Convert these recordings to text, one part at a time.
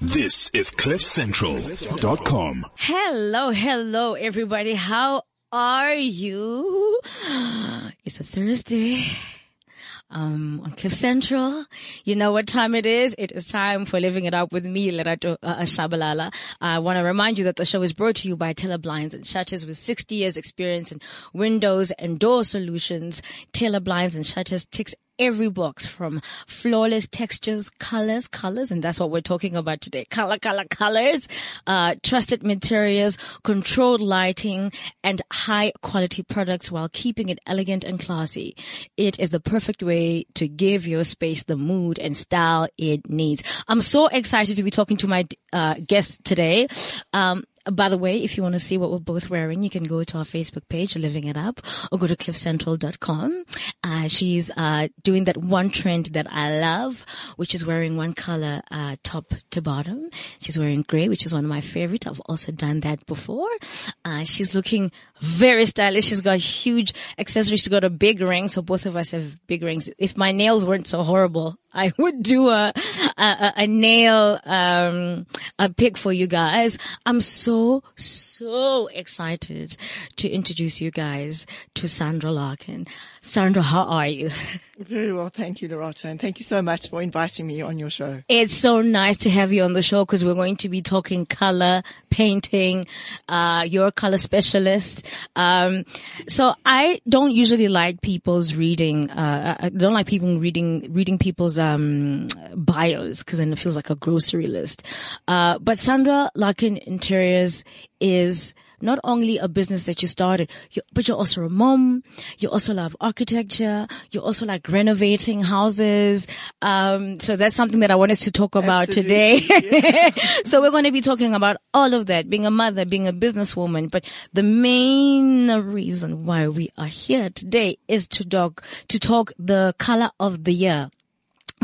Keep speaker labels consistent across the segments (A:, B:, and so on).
A: This is CliffCentral.com.
B: Hello, hello, everybody. How are you? It's a Thursday. Um, on Cliff Central. You know what time it is? It is time for Living It Up with me, Lerato uh, Shabalala. I want to remind you that the show is brought to you by Taylor Blinds and Shutters with 60 years experience in windows and door solutions. Taylor Blinds and Shutters ticks every box from flawless textures, colors, colors, and that's what we're talking about today. Color, color, colors, uh, trusted materials, controlled lighting, and high quality products while keeping it elegant and classy. It is the perfect way to give your space the mood and style it needs. I'm so excited to be talking to my uh, guest today. Um, by the way, if you want to see what we're both wearing, you can go to our Facebook page, Living It Up, or go to cliffcentral.com. Uh, she's, uh, doing that one trend that I love, which is wearing one color, uh, top to bottom. She's wearing gray, which is one of my favorite. I've also done that before. Uh, she's looking very stylish. She's got huge accessories. She's got a big ring. So both of us have big rings. If my nails weren't so horrible, I would do a, a, a nail, um, a pick for you guys. I'm so, so excited to introduce you guys to Sandra Larkin. Sandra, how are you?
C: Very well, thank you, Lerato, and thank you so much for inviting me on your show.
B: It's so nice to have you on the show because we're going to be talking color, painting. Uh, you're a color specialist. Um, so I don't usually like people's reading. Uh, I don't like people reading reading people's um, bios because then it feels like a grocery list. Uh, but Sandra Larkin Interiors is not only a business that you started, you, but you're also a mom. You also love architecture. You also like renovating houses. Um, so that's something that I wanted to talk about
C: Absolutely,
B: today. so we're going to be talking about all of that, being a mother, being a businesswoman. But the main reason why we are here today is to talk, to talk the color of the year.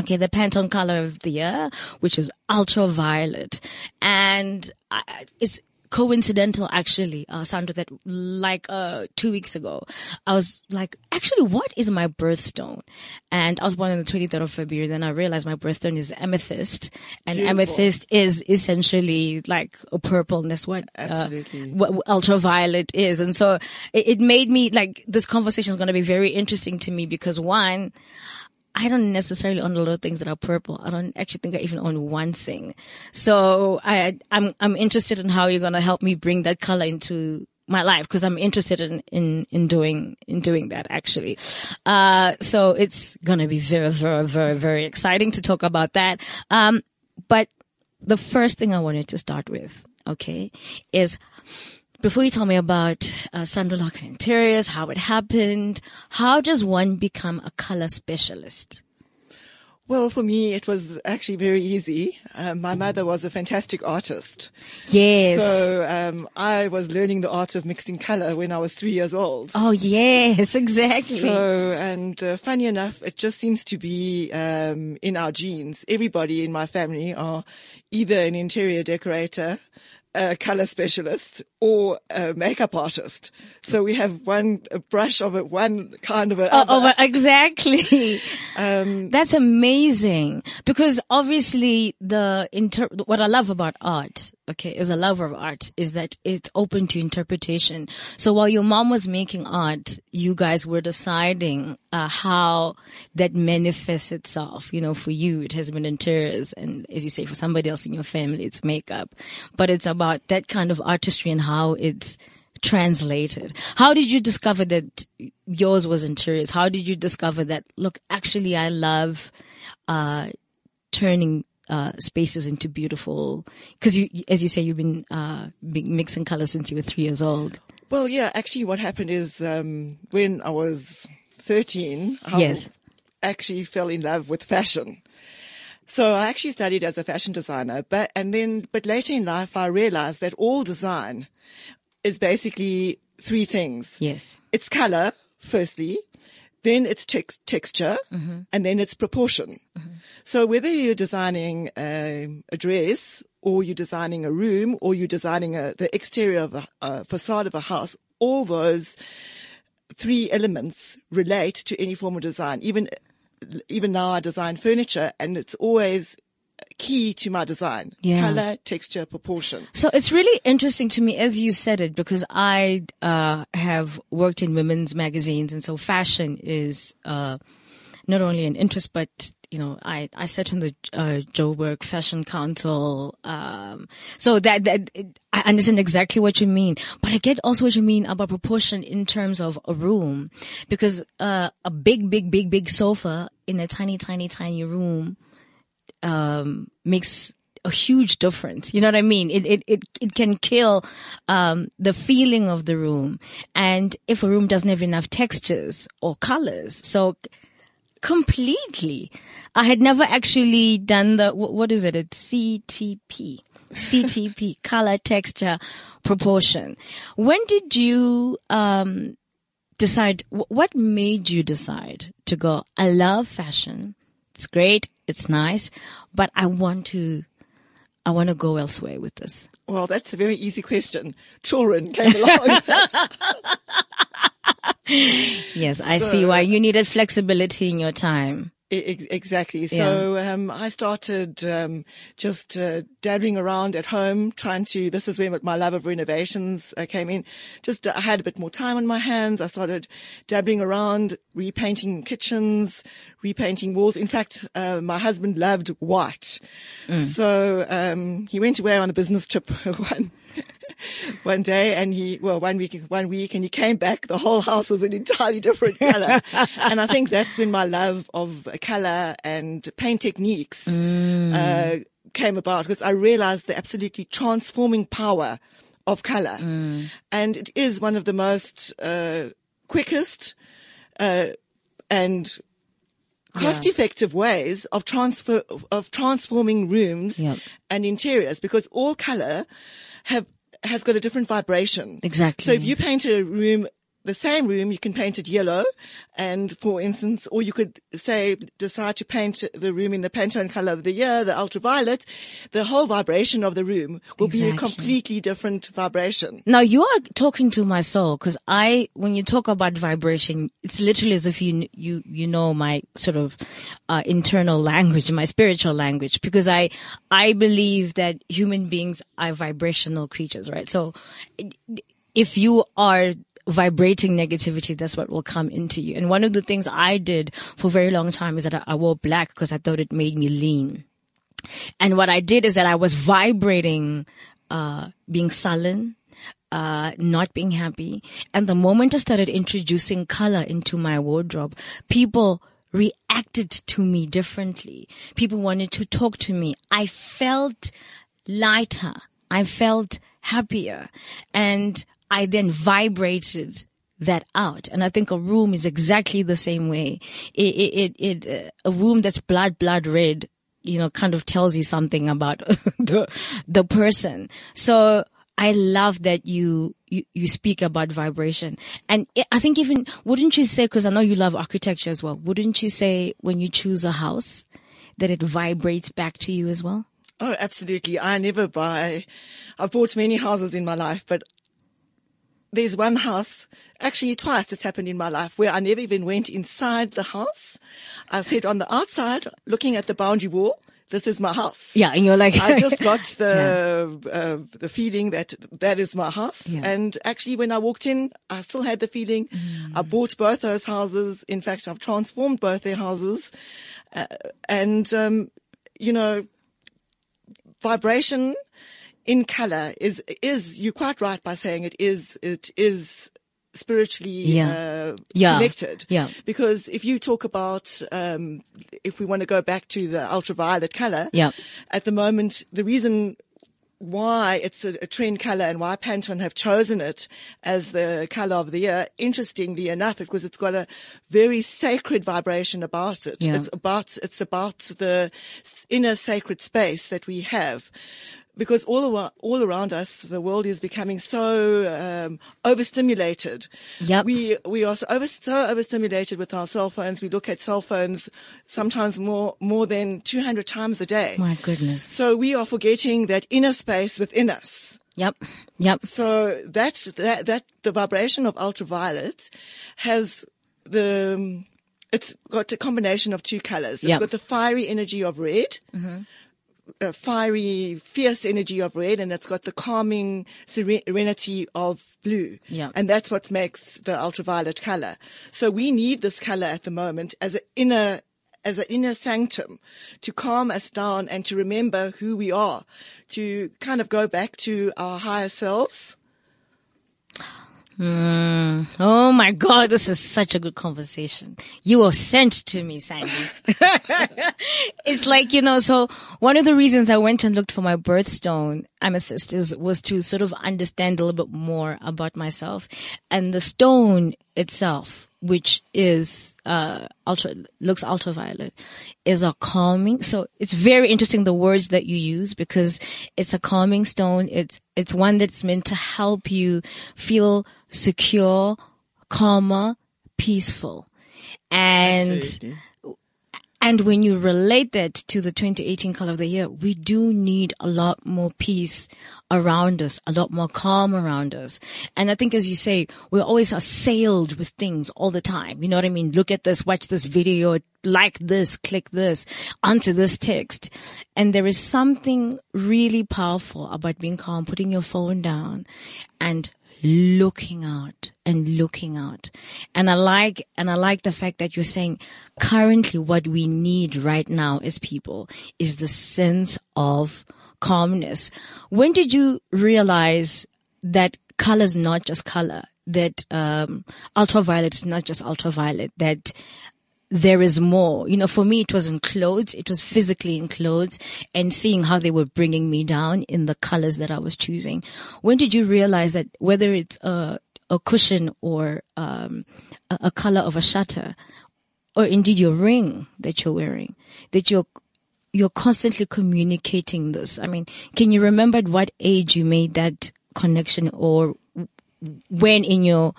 B: Okay, the Pantone color of the year, which is ultraviolet. And I, it's, coincidental actually, uh, Sandra, that like, uh, two weeks ago, I was like, actually, what is my birthstone? And I was born on the 23rd of February. Then I realized my birthstone is amethyst and
C: Beautiful.
B: amethyst is essentially like a purple. And that's what, uh,
C: Absolutely.
B: what ultraviolet is. And so it, it made me like, this conversation is going to be very interesting to me because one, I don't necessarily own a lot of things that are purple. I don't actually think I even own one thing. So I, I'm, I'm interested in how you're going to help me bring that color into my life because I'm interested in, in, in doing, in doing that actually. Uh, so it's going to be very, very, very, very exciting to talk about that. Um, but the first thing I wanted to start with, okay, is before you tell me about uh, Sandra Larkin Interiors, how it happened, how does one become a color specialist?
C: Well, for me, it was actually very easy. Um, my mother was a fantastic artist.
B: Yes.
C: So, um, I was learning the art of mixing color when I was three years old.
B: oh yes, exactly.
C: So, and uh, funny enough, it just seems to be um, in our genes. Everybody in my family are either an interior decorator, a color specialist, or a makeup artist. So we have one a brush of it, one kind of it.
B: Oh, oh, exactly.
C: Um,
B: That's amazing because obviously the inter- what I love about art, okay, as a lover of art is that it's open to interpretation. So while your mom was making art, you guys were deciding uh, how that manifests itself. You know, for you, it has been interiors and as you say, for somebody else in your family, it's makeup, but it's about that kind of artistry and how it's translated. How did you discover that yours was interiors? How did you discover that, look, actually I love, uh, turning, uh, spaces into beautiful, cause you, as you say, you've been, uh, mixing color since you were three years old.
C: well, yeah, actually what happened is, um, when I was 13, I
B: Yes.
C: actually fell in love with fashion. So I actually studied as a fashion designer, but, and then, but later in life I realized that all design is basically three things.
B: Yes.
C: It's color, firstly, then it's tex- texture, mm-hmm. and then it's proportion. Mm-hmm. So whether you're designing a, a dress, or you're designing a room, or you're designing a, the exterior of a, a facade of a house, all those three elements relate to any form of design. Even even now, I design furniture, and it's always key to my design.
B: Yeah.
C: Color, texture, proportion.
B: So it's really interesting to me as you said it because I uh, have worked in women's magazines, and so fashion is uh, not only an interest, but you know, I I sat on the uh, Joburg Fashion Council, um, so that that I understand exactly what you mean, but I get also what you mean about proportion in terms of a room, because uh, a big, big, big, big sofa in a tiny, tiny, tiny room um, makes a huge difference. You know what I mean? It it it, it can kill um, the feeling of the room, and if a room doesn't have enough textures or colors, so completely. I had never actually done the what is it? It's CTP. CTP, color, texture, proportion. When did you um, decide? What made you decide to go? I love fashion. It's great. It's nice, but I want to. I want to go elsewhere with this.
C: Well, that's a very easy question. Children came along.
B: Yes, I see why you needed flexibility in your time.
C: Ex- Exactly. So um, I started um, just uh, dabbling around at home, trying to. This is where my love of renovations uh, came in. Just uh, I had a bit more time on my hands. I started dabbling around, repainting kitchens, repainting walls. In fact, uh, my husband loved white, so um, he went away on a business trip one one day and he, well, one week, one week and he came back. The whole house was an entirely different color. and I think that's when my love of color and paint techniques, uh, came about because I realized the absolutely transforming power of color. And it is one of the most, uh, quickest, uh, and cost effective ways of transfer of transforming rooms and interiors because all color have has got a different vibration.
B: Exactly.
C: So if you paint a room the same room, you can paint it yellow. And for instance, or you could say, decide to paint the room in the Pantone color of the year, the ultraviolet. The whole vibration of the room will be a completely different vibration.
B: Now you are talking to my soul because I, when you talk about vibration, it's literally as if you, you, you know my sort of, uh, internal language, my spiritual language, because I, I believe that human beings are vibrational creatures, right? So if you are vibrating negativity, that's what will come into you. And one of the things I did for a very long time is that I, wore black because I thought it made me lean. And what I did is that I was vibrating, uh, being sullen, uh, not being happy. And the moment I started introducing color into my wardrobe, people reacted to me differently. People wanted to talk to me. I felt lighter. I felt happier. And I then vibrated that out. And I think a room is exactly the same way. It, it, it, uh, a room that's blood, blood red, you know, kind of tells you something about the, the person. So I love that you, you, you speak about vibration. And I- I think even, wouldn't you say, cause I know you love architecture as well, wouldn't you say when you choose a house that it vibrates back to you as well?
C: Oh, absolutely. I never buy, I've bought many houses in my life, but there's one house, actually twice it's happened in my life where I never even went inside the house. I said on the outside, looking at the boundary wall, this is my house.
B: Yeah. And you're like,
C: I just got the uh, the feeling that that is my house.
B: Yeah.
C: And actually, when I walked in, I still had the feeling. I bought both those houses. In fact, I've transformed both their houses, uh, and um, you know, vibration in color is is you're quite right by saying it is it is spiritually
B: Yeah.
C: uh,
B: Yeah.
C: connected.
B: Yeah.
C: Because if you talk about um, if we want to go back to the ultraviolet color,
B: Yeah.
C: at the moment the reason why it's a, a trend color and why Pantone have chosen it as the color of the year, interestingly enough, because it's got a very sacred vibration about it.
B: Yeah.
C: It's about, it's about the inner sacred space that we have. Because all around, all around us, the world is becoming so um, overstimulated.
B: Yep.
C: We we are so, over, so overstimulated with our cell phones. We look at cell phones sometimes more more than two hundred times a day.
B: my goodness.
C: So we are forgetting that inner space within us.
B: Yep. Yep.
C: So that, that, that, the vibration of ultraviolet has the, um, it's got a combination of two colors. It's
B: Yeah.
C: got the fiery energy of red, uh, fiery, fierce energy of red and it's got the calming serenity of blue.
B: Yeah.
C: And that's what makes the ultraviolet color. So we need this color at the moment as an inner as an inner sanctum to calm us down and to remember who we are, to kind of go back to our higher selves.
B: Mm. Oh my God, this is such a good conversation. You were sent to me, Sandy. it's like, you know, so one of the reasons I went and looked for my birthstone amethyst is, was to sort of understand a little bit more about myself and the stone itself which is uh, ultra looks ultraviolet, is a calming. So it's very interesting the words that you use because it's a calming stone. It's it's one that's meant to help you feel secure, calmer, peaceful, and.
C: Absolutely.
B: And when you relate that to the 2018 color of the year, we do need a lot more peace around us, a lot more calm around us. And I think as you say, we're always assailed with things all the time. You know what I mean? Look at this, watch this video, like this, click this, onto this text. And there is something really powerful about being calm, putting your phone down and looking out and looking out. And I like, and I like the fact that you're saying currently what we need right now as people is the sense of calmness. When did you realize that color is not just color? That, um, ultraviolet is not just ultraviolet, that there is more. You know, for me, it was in clothes. It was physically in clothes and seeing how they were bringing me down in the colors that I was choosing. When did you realize that whether it's a, a cushion or, um, a, a color of a shutter or indeed your ring that you're wearing, that you're, you're constantly communicating this. I mean, can you remember at what age you made that connection or when in your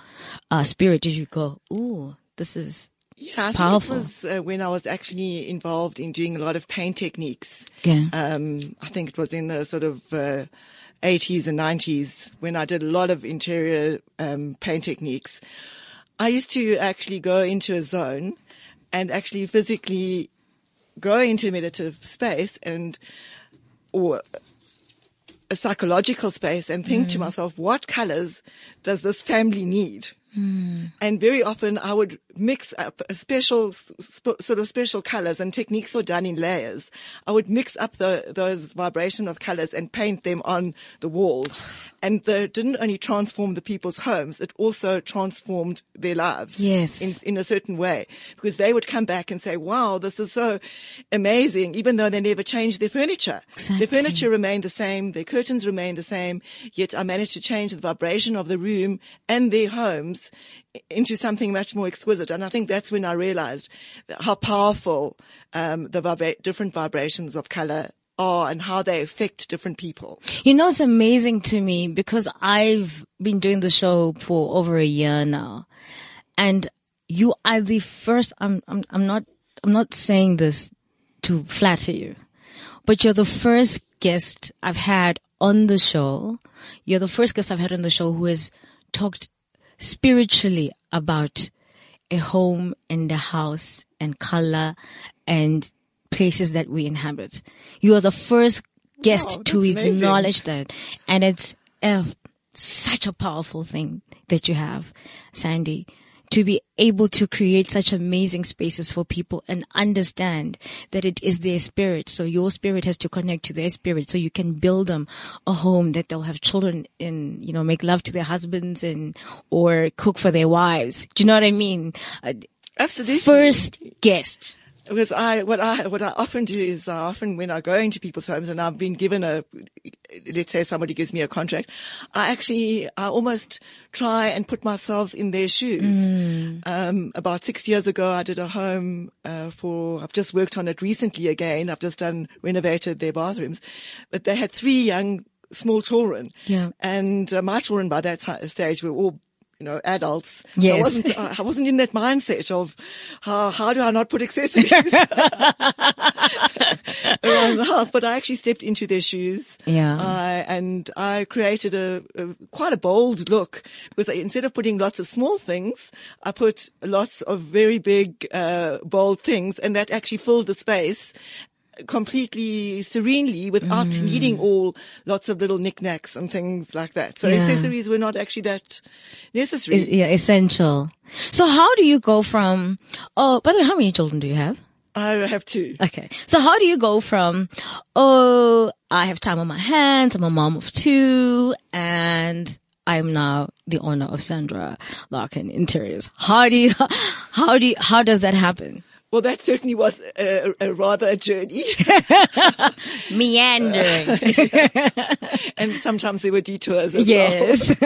B: uh, spirit did you go, ooh, this is
C: Yeah, I
B: Powerful.
C: think it was uh, when I was actually involved in doing a lot of paint techniques.
B: Yeah.
C: Um, I think it was in the sort of uh, 80s and 90s when I did a lot of interior um, paint techniques. I used to actually go into a zone and actually physically go into a meditative space and or a psychological space and think to myself, what colors does this family need? And very often I would mix up a special, sp- sort of special colors and techniques were done in layers. I would mix up the, those vibration of colors and paint them on the walls. And they didn't only transform the people's homes, it also transformed their lives.
B: Yes.
C: In, in a certain way. Because they would come back and say, wow, this is so amazing, even though they never changed their furniture.
B: Exactly.
C: Their furniture remained the same, their curtains remained the same, yet I managed to change the vibration of the room and their homes into something much more exquisite. And I think that's when I realized how powerful um, the vibra- different vibrations of color are and how they affect different people.
B: You know, it's amazing to me because I've been doing the show for over a year now and you are the first, I'm, I'm, I'm not, I'm not saying this to flatter you, but you're the first guest I've had on the show. You're the first guest I've had on the show who has talked spiritually about a home and a house and color and places that we inhabit. You are the first guest
C: Wow,
B: to
C: that's amazing.
B: acknowledge that. And it's uh, such a powerful thing that you have, Sandy, to be able to create such amazing spaces for people and understand that it is their spirit. So your spirit has to connect to their spirit so you can build them a home that they'll have children in, you know, make love to their husbands and, or cook for their wives. Do you know what I mean? Uh,
C: Absolutely.
B: first guest.
C: Because I, what I, what I often do is I often, when I go into people's homes and I've been given a, let's say somebody gives me a contract, I actually, I almost try and put myself in their shoes. Um, about six years ago, I did a home, uh, for, I've just worked on it recently again. I've just done, renovated their bathrooms, but they had three young, small children.
B: Yeah.
C: And uh, my children by that ti- stage were all you know, adults.
B: Yes.
C: I wasn't, I wasn't in that mindset of how, how do I not put accessories around the house? But I actually stepped into their shoes.
B: Yeah.
C: Uh, and I created a, a quite a bold look because I, instead of putting lots of small things, I put lots of very big, uh, bold things and that actually filled the space completely serenely without
B: Mm.
C: needing all lots of little knickknacks and things like that. So
B: Yeah.
C: accessories were not actually that necessary.
B: Is- yeah, essential. So how do you go from, oh, by the way, how many children do you have?
C: I have two.
B: Okay. So how do you go from, oh, I have time on my hands, I'm a mom of two, and I'm now the owner of Sandra Larkin Interiors. How do you, how do you, how does that happen?
C: Well, that certainly was a, a rather a journey.
B: Meandering.
C: and sometimes there were detours as well.
B: yes.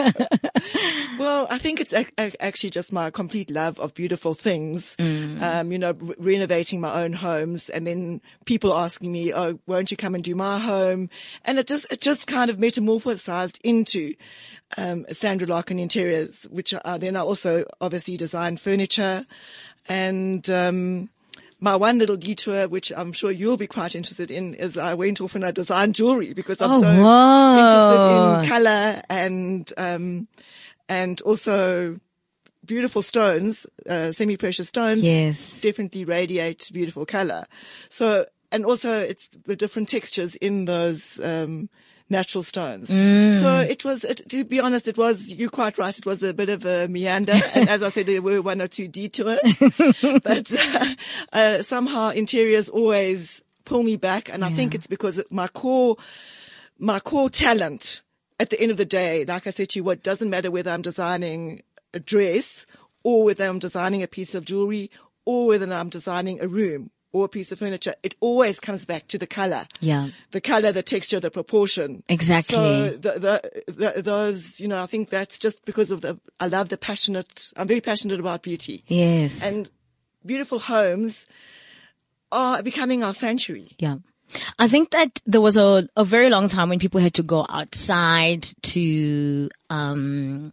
C: Well, I think it's ac- ac- actually just my complete love of beautiful things. Um, you know, re- renovating my own homes and then people asking me, "Oh, won't you come and do my home?" And it just it just kind of metamorphosized into um, Sandra Larkin Interiors, which are, then I also obviously design furniture and. Um, my one little detour, which I'm sure you'll be quite interested in, is I went off and I designed jewelry because I'm
B: Oh,
C: so
B: wow.
C: interested in color and um, and also beautiful stones, uh, semi-precious stones.
B: Yes.
C: definitely radiate beautiful color. So and also it's the different textures in those. Um, Natural stones. So it was, it, to be honest, it was, you're quite right, it was a bit of a meander. and as I said, there were one or two detours. but uh, uh, somehow interiors always pull me back. And I think it's because my core, my core talent at the end of the day, like I said to you, what doesn't matter whether I'm designing a dress or whether I'm designing a piece of jewelry or whether I'm designing a room or a piece of furniture, it always comes back to the color.
B: Yeah.
C: The color, the texture, the proportion.
B: Exactly.
C: So the, the, the, those, you know, I think that's just because of the, I love the passionate, I'm very passionate about beauty
B: Yes.
C: and beautiful homes are becoming our sanctuary.
B: Yeah. I think that there was a, a very long time when people had to go outside to, um,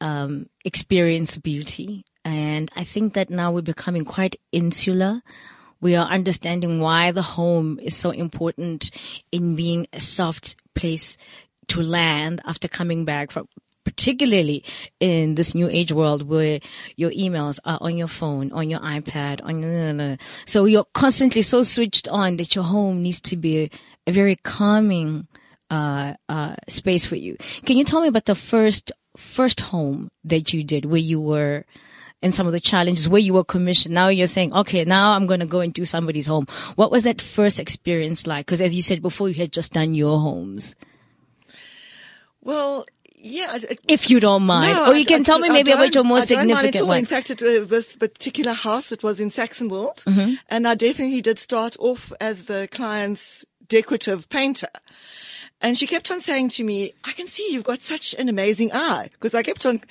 B: um, experience beauty. And I think that now we're becoming quite insular. We are understanding why the home is so important in being a soft place to land after coming back from, particularly in this new age world where your emails are on your phone, on your iPad, on so you're constantly so switched on that your home needs to be a, a very calming, uh, uh, space for you. Can you tell me about the first, first home that you did where you were, and some of the challenges where you were commissioned. Now you're saying, okay, now I'm going to go and do somebody's home. What was that first experience like? Because as you said before, you had just done your homes.
C: Well, yeah. it-
B: If you don't mind.
C: No,
B: or you
C: I-
B: can
C: I-
B: tell me maybe about your most
C: I don't mind at
B: significant one.
C: In fact, it, uh, this particular house, it was in Saxonwold,
B: Mm-hmm.
C: and I definitely did start off as the client's decorative painter. And she kept on saying to me, I can see you've got such an amazing eye. Because I kept on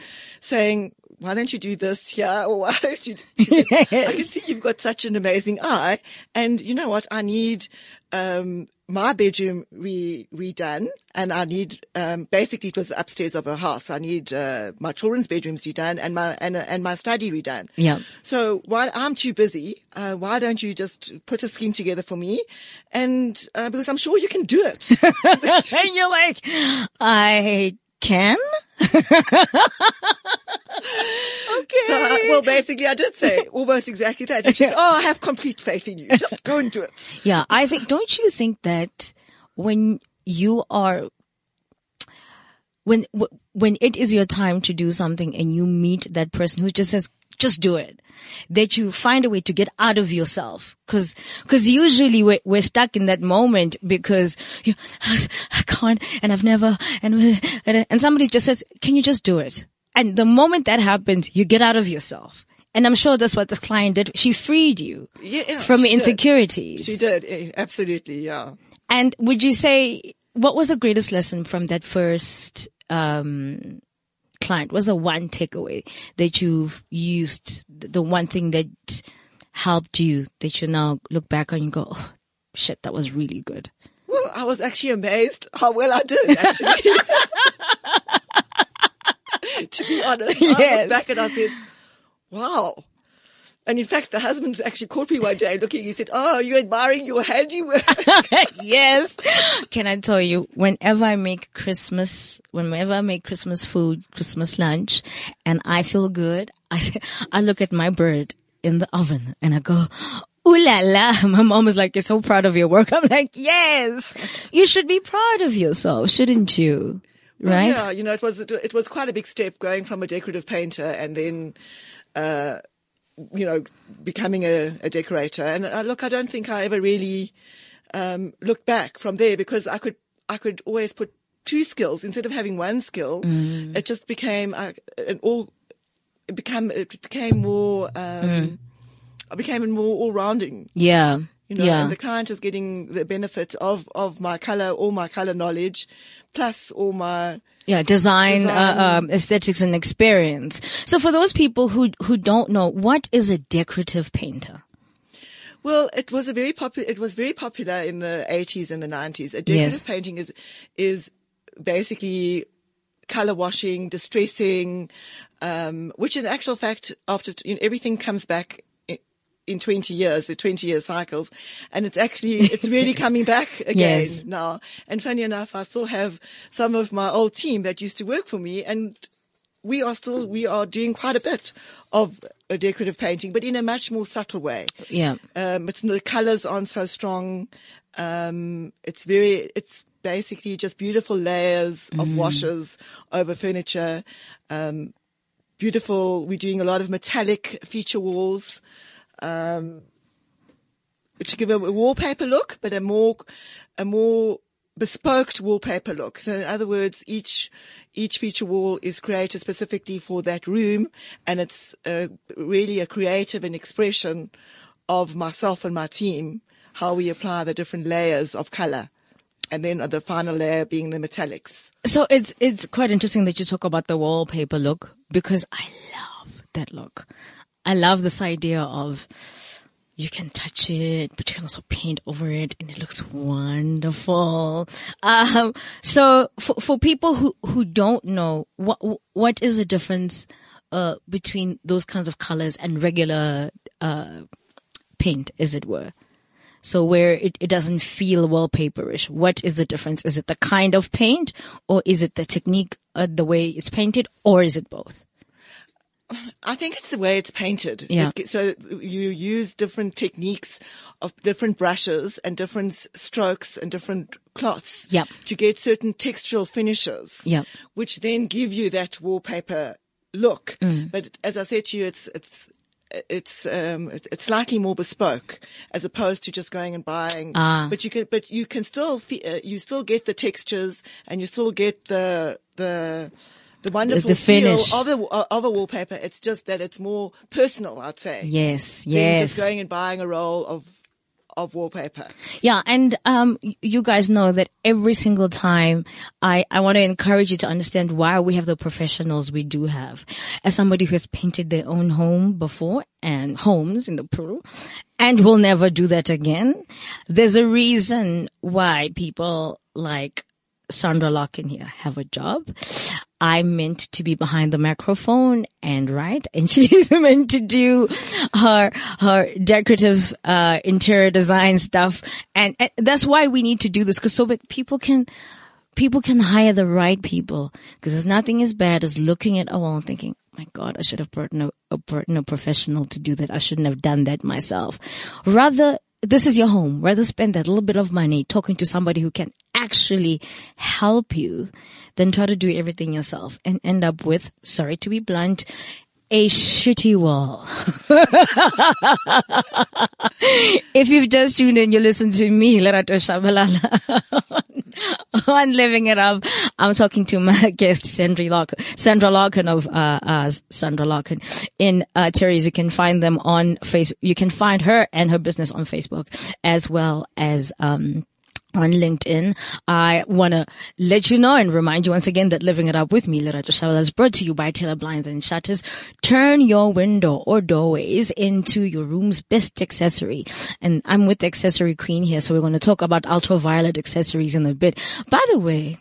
C: saying, why don't you do this here? Or why don't you? Said, I can see you've got such an amazing eye. And you know what? I need, um, my bedroom re- redone and I need, um, basically it was upstairs of a house. I need, uh, my children's bedrooms redone and my, and, and my study redone.
B: Yeah.
C: So while I'm too busy, uh, why don't you just put a scheme together for me? And, uh, because I'm sure you can do it.
B: and you're like, I can? okay.
C: So, uh, well, basically, I did say almost exactly that. She said, "Oh, I have complete faith in you. Just go and do it."
B: Yeah, I think, don't you think that when you are, when, when it is your time to do something and you meet that person who just says, just do it, that you find a way to get out of yourself. Cause, cause usually we're, we're stuck in that moment because you, I can't and I've never, and, and somebody just says, can you just do it? And the moment that happens, you get out of yourself. And I'm sure that's what this client did. She freed you
C: Yeah,
B: from
C: she did.
B: insecurities.
C: She did eh, absolutely. Yeah.
B: And would you say what was the greatest lesson from that first um, client? What was the one takeaway that you've used? The one thing that helped you that you now look back on and go, oh, "Shit, that was really good."
C: Well, I was actually amazed how well I did. Actually, to be honest, I
B: Yes.
C: looked back and I said, "Wow." And in fact, the husband actually caught me one day looking. He said, "Oh, you're admiring your handiwork."
B: yes. Can I tell you, whenever I make Christmas, whenever I make Christmas food, Christmas lunch, and I feel good, I, I look at my bird in the oven and I go, ooh la la. My mom was like, you're so proud of your work. I'm like, yes, you should be proud of yourself, shouldn't you? Right?
C: Yeah, you know, it was it was quite a big step going from a decorative painter and then, uh, you know, becoming a, a decorator. And uh, look, I don't think I ever really um, looked back from there because I could I could always put two skills instead of having one skill.
B: Mm.
C: It just became uh, an all. It became it became more. Um,
B: Mm.
C: I became more all rounding.
B: Yeah.
C: You know,
B: yeah.
C: and the client is getting the benefit of, of my color, all my color knowledge, plus all my,
B: Yeah, design,
C: Design.
B: Uh, um, aesthetics and experience. So for those people who, who don't know, what is a decorative painter?
C: well, it was a very popular, it was very popular in the 80s and the 90s. A decorative
B: Yes.
C: painting is, is basically color washing, distressing, um, which in actual fact, after you know, everything comes back in 20 years, the 20 year cycles, and it's actually, it's really coming back again
B: Yes.
C: now. And funny enough, I still have some of my old team that used to work for me and we are still, we are doing quite a bit of a decorative painting, but in a much more subtle way.
B: Yeah.
C: Um, it's the colors aren't so strong. Um, it's very, it's basically just beautiful layers of washes over furniture. Um, beautiful. We're doing a lot of metallic feature walls. Um, to give a wallpaper look, but a more, a more bespoke wallpaper look. So in other words, each, each feature wall is created specifically for that room and it's uh, really a creative and expression of myself and my team, how we apply the different layers of color. And then the final layer being the metallics.
B: So it's, it's quite interesting that you talk about the wallpaper look because I love that look. I love this idea of you can touch it, but you can also paint over it and it looks wonderful. Um, so for, for people who, who don't know, what, what is the difference, uh, between those kinds of colors and regular, uh, paint, as it were? So where it, it doesn't feel wallpaperish. What is the difference? Is it the kind of paint or is it the technique, uh, the way it's painted or is it both?
C: I think it's the way it's painted.
B: Yeah.
C: It- so you use different techniques of different brushes and different strokes and different cloths
B: Yep.
C: to get certain textural finishes,
B: Yep.
C: which then give you that wallpaper look.
B: Mm.
C: But as I said to you, it's, it's, it's um it's, it's slightly more bespoke as opposed to just going and buying
B: Ah.
C: but you can but you can still fe- uh, you still get the textures and you still get the the the wonderful
B: the finish.
C: feel of the of a wallpaper it's just that it's more personal i'd say
B: Yes, yes.
C: just going and buying a roll of of wallpaper
B: Yeah, and um, you guys know that every single time I I want to encourage you to understand why we have the professionals we do have. As somebody who has painted their own home before and homes in the plural, and will never do that again. There's a reason why people like Sandra Larkin here have a job. I'm meant to be behind the microphone and right, and she's meant to do her her decorative uh, interior design stuff, and, and that's why we need to do this because so that people can people can hire the right people because there's nothing as bad as looking at a wall and thinking, my God, I should have brought in a, a, brought a professional to do that. I shouldn't have done that myself. Rather, this is your home. Rather spend that little bit of money talking to somebody who can actually help you than try to do everything yourself and end up with, sorry to be blunt, a shitty wall. if you've just tuned in, you listen to me, Lerato Shabalala, on Living It Up. I'm talking to my guest, Sandra Larkin, Sandra Larkin of, uh, uh, Sandra Larkin in, uh, Terry's. You can find them on Facebook. You can find her and her business on Facebook as well as, um, on LinkedIn. I want to let you know and remind you once again that Living It Up with me, Lerato Shabala, is brought to you by Taylor Blinds and Shutters. Turn your window or doorways into your room's best accessory. And I'm with the accessory queen here, so we're going to talk about ultraviolet accessories in a bit. By the way,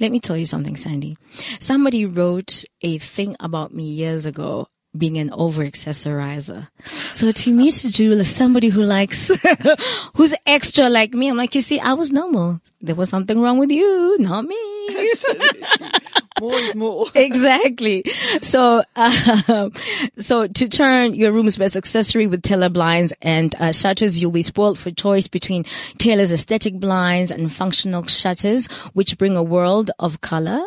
B: let me tell you something, Sandy. Somebody wrote a thing about me years ago being an over accessorizer. So to me, to Jewel is somebody who likes, who's extra like me. I'm like, you see, I was normal. There was something wrong with you, not me.
C: more is more.
B: exactly. So, uh, so to turn your room's best accessory with Taylor blinds and uh, shutters, you'll be spoiled for choice between Taylor's aesthetic blinds and functional shutters, which bring a world of color,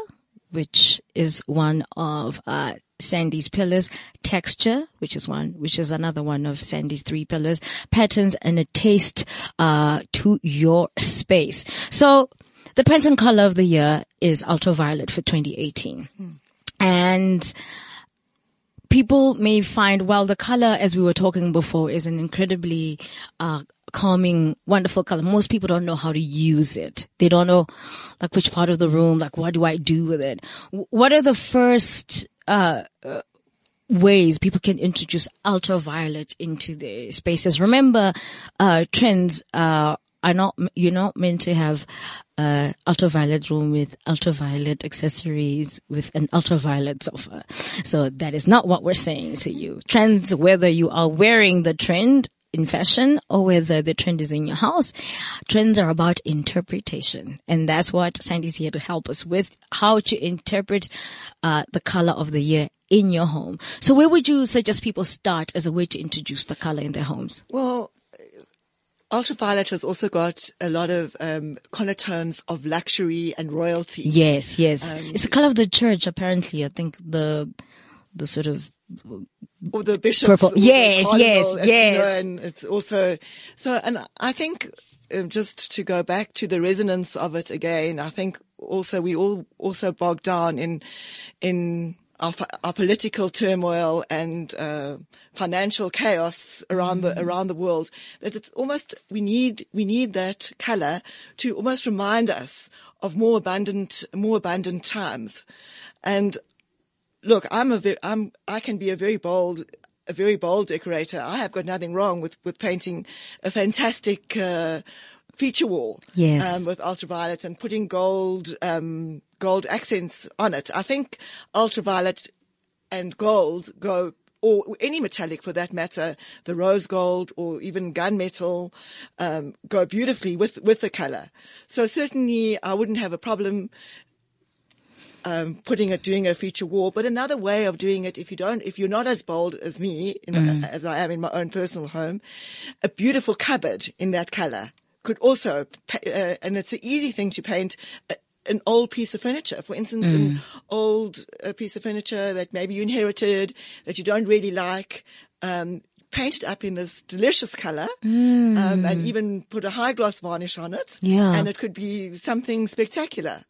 B: which is one of uh, Sandy's pillars, texture, which is one, which is another one of Sandy's three pillars, patterns, and a taste uh, to your space. So the Pantone color of the year is ultraviolet for 2018. And people may find, well, the color, as we were talking before, is an incredibly, uh, calming, wonderful color. Most people don't know how to use it. They don't know, like, which part of the room, like, what do I do with it? W- What are the first, uh, uh, ways people can introduce ultraviolet into their spaces? Remember, uh, trends, uh, are not, you're not meant to have, uh, ultraviolet room with ultraviolet accessories with an ultraviolet sofa. So that is not what we're saying to you. Trends, whether you are wearing the trend in fashion or whether the trend is in your house, trends are about interpretation. And that's what Sandy's here to help us with how to interpret, uh, the color of the year in your home. So where would you suggest people start as a way to introduce the color in their homes?
C: Well, ultraviolet has also got a lot of um, connotations of luxury and royalty.
B: Yes, yes. it's the color of the church, apparently. I think the, the sort of,
C: or the bishops.
B: Purple.
C: or the
B: Yes, yes,
C: you know,
B: yes.
C: and it's also so. And I think um, just to go back to the resonance of it again, I think also we all also bogged down in in our, our political turmoil and uh, financial chaos around
B: Mm.
C: the around the world. That it's almost we need we need that color to almost remind us of more abundant more abundant times, and look, I'm a ve- I'm I can be a very bold a very bold decorator. I have got nothing wrong with with painting a fantastic uh, feature wall.
B: Yes.
C: Um, with ultraviolet and putting gold um, gold accents on it. I think ultraviolet and gold go. Or any metallic for that matter, the rose gold or even gunmetal, um, go beautifully with, with the color. So certainly I wouldn't have a problem um, putting it, doing a feature wall. But another way of doing it, if you don't, if you're not as bold as me, in,
B: Mm.
C: as I am in my own personal home, a beautiful cupboard in that color could also, uh, and it's an easy thing to paint. A, an old piece of furniture, for instance,
B: Mm.
C: an old uh, piece of furniture that maybe you inherited that you don't really like, um, paint it up in this delicious color, um, and even put a high gloss varnish on it.
B: Mm. Yeah.
C: And it could be something spectacular.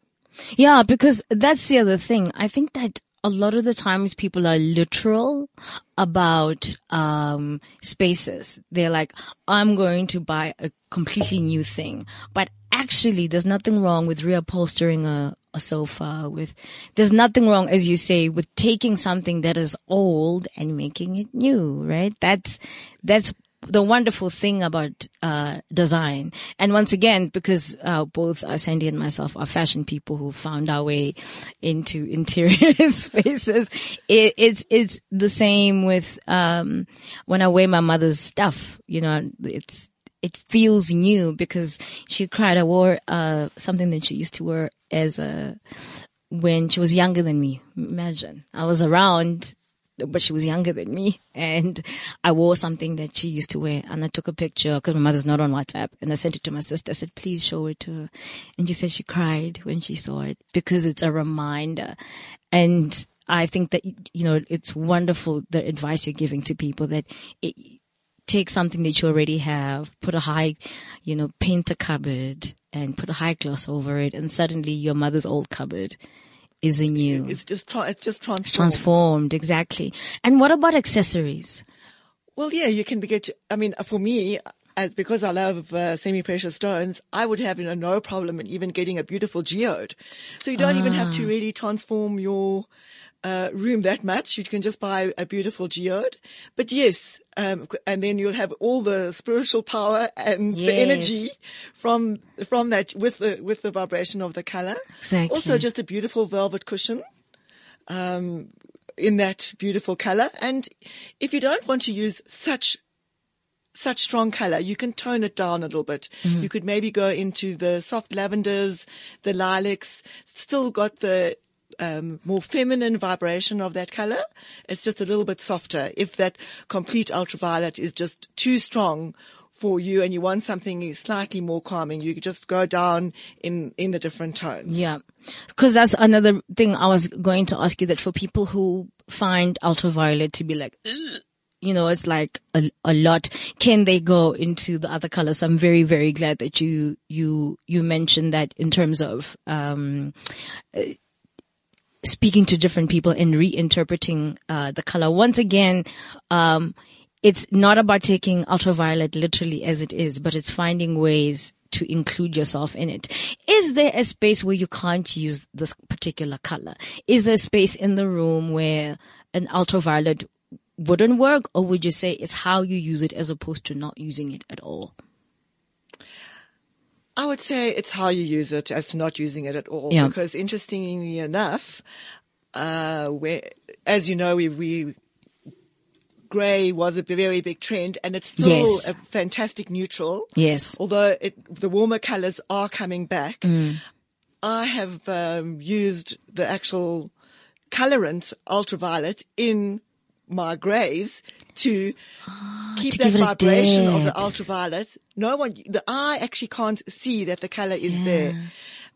B: Yeah, because that's the other thing. I think that a lot of the times people are literal about um spaces. They're like, I'm going to buy a completely new thing. But actually there's nothing wrong with reupholstering a a sofa with there's nothing wrong as you say with taking something that is old and making it new, right? That's that's the wonderful thing about uh, design. And once again, because uh, both Sandy and myself are fashion people who found our way into interior spaces, it, it's it's the same with um, when I wear my mother's stuff. You know, it's it feels new because she cried. I wore uh, something that she used to wear as a when she was younger than me. Imagine I was around but she was younger than me and I wore something that she used to wear and I took a picture because my mother's not on WhatsApp and I sent it to my sister. I said, please show it to her. And she said she cried when she saw it because it's a reminder. And I think that, you know, it's wonderful the advice you're giving to people that it, take something that you already have, put a high, you know, paint a cupboard and put a high gloss over it and suddenly your mother's old cupboard is a new
C: It's just tra- it's just transformed.
B: transformed exactly and what about accessories
C: Well, yeah, you can get. I mean, for me, because I love uh, semi-precious stones, I would have you know, no problem in even getting a beautiful geode. So you don't even have to really transform your uh, room that much. You can just buy a beautiful geode. But yes, um, and then you'll have all the spiritual power and the energy from from that with the with the vibration of the color.
B: Exactly.
C: Also, just a beautiful velvet cushion in that beautiful color. And if you don't want to use such such strong color, you can tone it down a little bit. You could maybe go into the soft lavenders, the lilacs, still got the um, more feminine vibration of that color. It's just a little bit softer. If that complete ultraviolet is just too strong for you and you want something slightly more calming, you just go down in, in the different tones.
B: Yeah. Cause that's another thing I was going to ask you that for people who find ultraviolet to be like, "Ugh," you know, it's like a, a lot. Can they go into the other colors? I'm very, very glad that you, you, you mentioned that in terms of, um, speaking to different people and reinterpreting, uh, the color. Once again, um, it's not about taking ultraviolet literally as it is, but it's finding ways to include yourself in it. Is there a space where you can't use this particular color? Is there a space in the room where an ultraviolet wouldn't work? Or would you say it's how you use it as opposed to not using it at all?
C: I would say it's how you use it as to not using it at all.
B: Yeah.
C: Because interestingly enough, uh, where, as you know, we, we, grey was a very big trend and it's still
B: Yes.
C: a fantastic neutral.
B: Yes.
C: Although it, the warmer colors are coming back.
B: Mm.
C: I have, um, used the actual colorant ultraviolet in my greys to ah, keep
B: to
C: that
B: give it a
C: vibration of the ultraviolet. No one, the eye actually can't see that the color is there.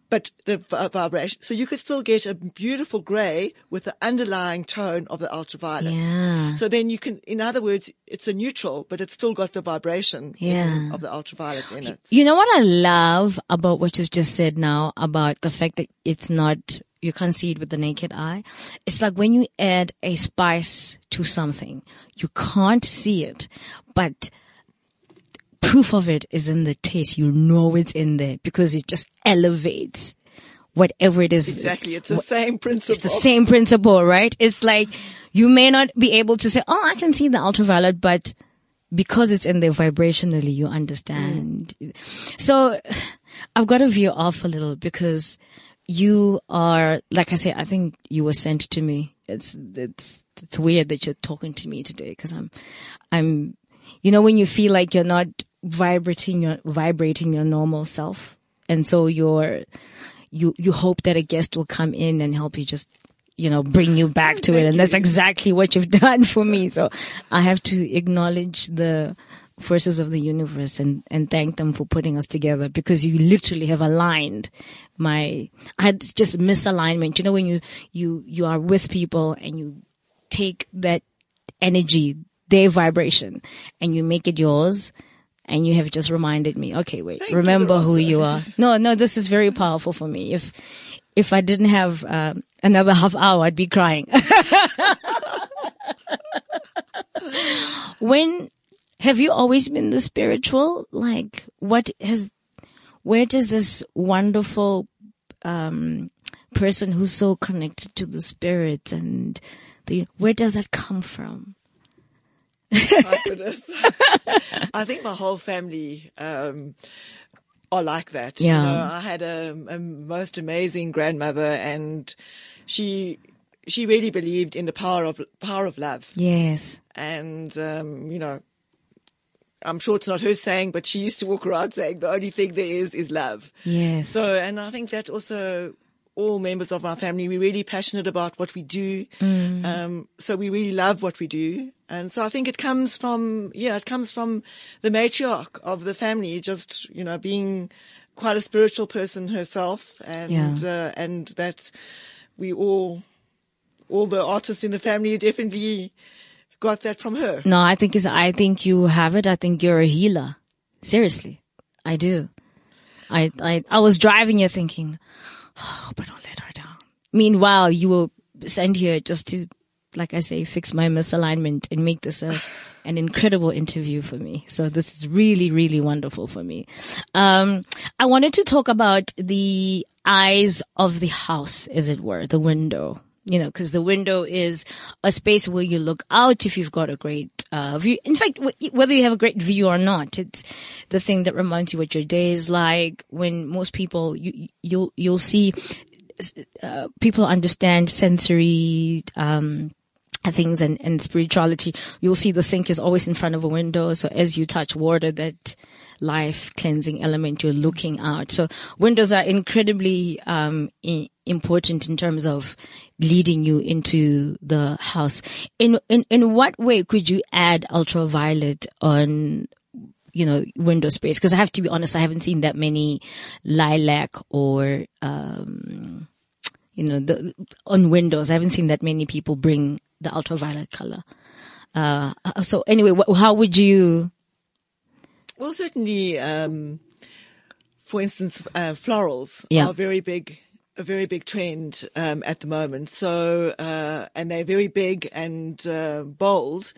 C: But the vibration, so you could still get a beautiful grey with the underlying tone of the ultraviolet.
B: Yeah.
C: So then you can, in other words, it's a neutral, but it's still got the vibration in-
B: Yeah.
C: of the ultraviolet in it.
B: You know what I love about what you've just said now about the fact that it's not, you can't see it with the naked eye. It's like when you add a spice to something, you can't see it, but proof of it is in the taste. You know it's in there because it just elevates whatever it is.
C: Exactly. It's the same principle.
B: It's the same principle, right? It's like you may not be able to say, "Oh, I can see the ultraviolet," but because it's in there vibrationally, you understand. Mm. So I've got to veer off a little because you are, like I say, I think you were sent to me. It's, it's, it's weird that you're talking to me today because I'm, I'm, you know, when you feel like you're not vibrating your, vibrating your normal self. And so you're, you, you hope that a guest will come in and help you just, you know, bring you back to it. And that's exactly what you've done for me. So I have to acknowledge the forces of the universe and, and thank them for putting us together because you literally have aligned my, I had just misalignment. You know, when you, you, you are with people and you take that energy, their vibration and you make it yours. And you have just reminded me, okay, wait,
C: you,
B: remember who you are. No, no, this is very powerful for me. If, if I didn't have um, another half hour, I'd be crying. when have you always been the spiritual? Like, what has, where does this wonderful um, person who's so connected to the spirit and the, where does that come from?
C: My goodness. I think my whole family um, are like that.
B: Yeah.
C: You know, I had a, a most amazing grandmother, and she she really believed in the power of power of love.
B: Yes.
C: And um, you know, I'm sure it's not her saying, but she used to walk around saying the only thing there is is love.
B: Yes.
C: So, and I think that also all members of our family, we're really passionate about what we do.
B: Mm.
C: Um, so we really love what we do. And so I think it comes from, yeah, it comes from the matriarch of the family, just, you know, being quite a spiritual person herself and,
B: Yeah.
C: uh, and that we all, all the artists in the family definitely got that from her.
B: No, I think it's, I think you have it. I think you're a healer. Seriously. I do. I, I, I was driving here thinking, oh, but don't let her down. Meanwhile, you were sent here just to, like I say, fix my misalignment and make this a, an incredible interview for me. So this is really, really wonderful for me. Um, I wanted to talk about the eyes of the house, as it were, the window. You know, cause the window is a space where you look out if you've got a great, uh, view. In fact, wh- whether you have a great view or not, it's the thing that reminds you what your day is like when most people, you, you'll, you'll see, uh, people understand sensory, um, things and, and spirituality, you'll see the sink is always in front of a window. So as you touch water, that life cleansing element you're looking out. So windows are incredibly, um, important in terms of leading you into the house. In, in, in what way could you add ultraviolet on, you know, window space? Cause I have to be honest, I haven't seen that many lilac or, um, you know, the, on windows. I haven't seen that many people bring the ultraviolet color. Uh, so anyway, wh- how would you,
C: Well, certainly, um, for instance, uh, florals
B: Yeah.
C: are very big, a very big trend um, at the moment. So, uh, and they're very big and uh, bold.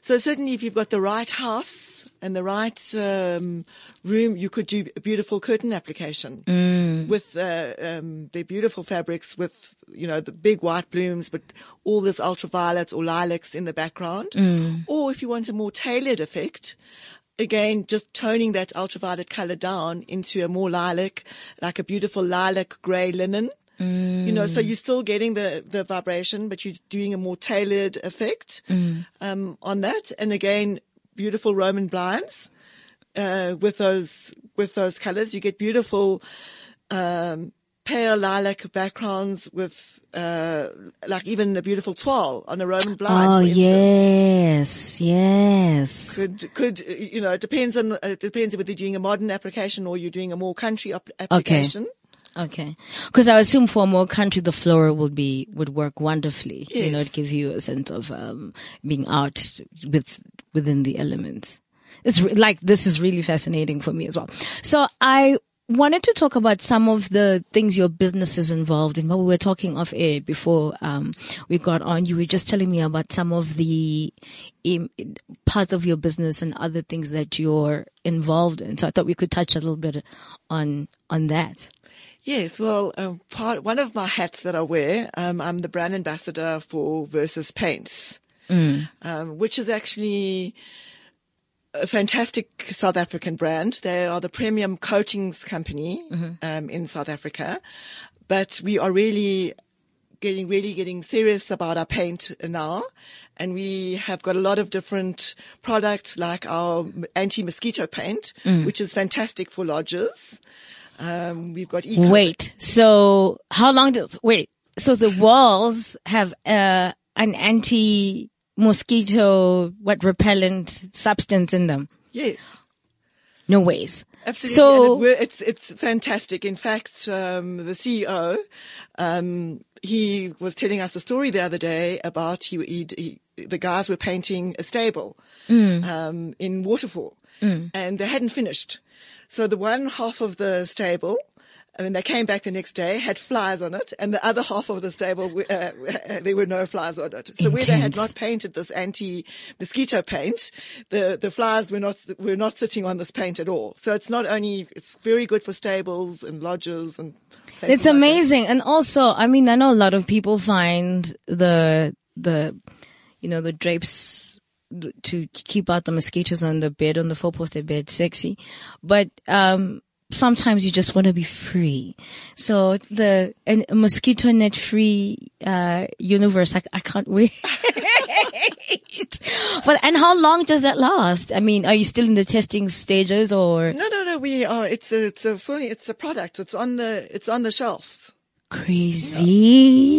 C: So certainly, if you've got the right house and the right um, room, you could do a beautiful curtain application with uh, um, the beautiful fabrics with you know the big white blooms, but all this ultraviolet or lilacs in the background. Or if you want a more tailored effect, again, just toning that ultraviolet color down into a more lilac, like a beautiful lilac gray linen. You know, so you're still getting the, the vibration, but you're doing a more tailored effect, um, on that. And again, beautiful Roman blinds, uh, with those, with those colors. You get beautiful, um, pale lilac backgrounds with, uh, like even a beautiful toile on a Roman blind.
B: oh yes, yes.
C: could could you know it depends on uh, it depends whether you're doing a modern application or you're doing a more country up- application.
B: Okay. Okay. Cause I assume for a more country, the floral would be, would work wonderfully. You know,
C: Yes.
B: to give you a sense of, um, being out with, within the elements. It's re- like, this is really fascinating for me as well. So I wanted to talk about some of the things your business is involved in. When we were talking off air before, um, we got on, you were just telling me about some of the, um, parts of your business and other things that you're involved in. So I thought we could touch a little bit on, on that.
C: Yes, well, um, part one of my hats that I wear, um, I'm the brand ambassador for Versus Paints, um, which is actually a fantastic South African brand. They are the premium coatings company um, in South Africa, but we are really getting really getting serious about our paint now. And we have got a lot of different products like our anti-mosquito paint, which is fantastic for lodges. Um, we've got eco-
B: Wait, so how long does, wait, so the walls have, uh, an anti-mosquito, what, repellent substance in them?
C: Yes.
B: No ways.
C: Absolutely.
B: So,
C: it, it's, it's fantastic. In fact, um, the CEO, um, he was telling us a story the other day about he, he, he the guys were painting a stable, um, in Waterfall and they hadn't finished. So the one half of the stable, and then they came back the next day, had flies on it, and the other half of the stable, uh, there were no flies on it. So where they had not painted this anti-mosquito paint, the, the flies were not, were not sitting on this paint at all. So it's not only, it's very good for stables and lodges and
B: it's
C: like that.
B: amazing. And also, I mean, I know a lot of people find the, the, you know, the drapes to keep out the mosquitoes on the bed, on the four poster bed sexy. But, um, sometimes you just want to be free. So the mosquito net free, uh, universe, I, I can't wait. but, and how long does that last? I mean, are you still in the testing stages or
C: No, no, no. We are. It's a, it's a fully. It's a product. It's on the. It's on the shelves.
B: Crazy?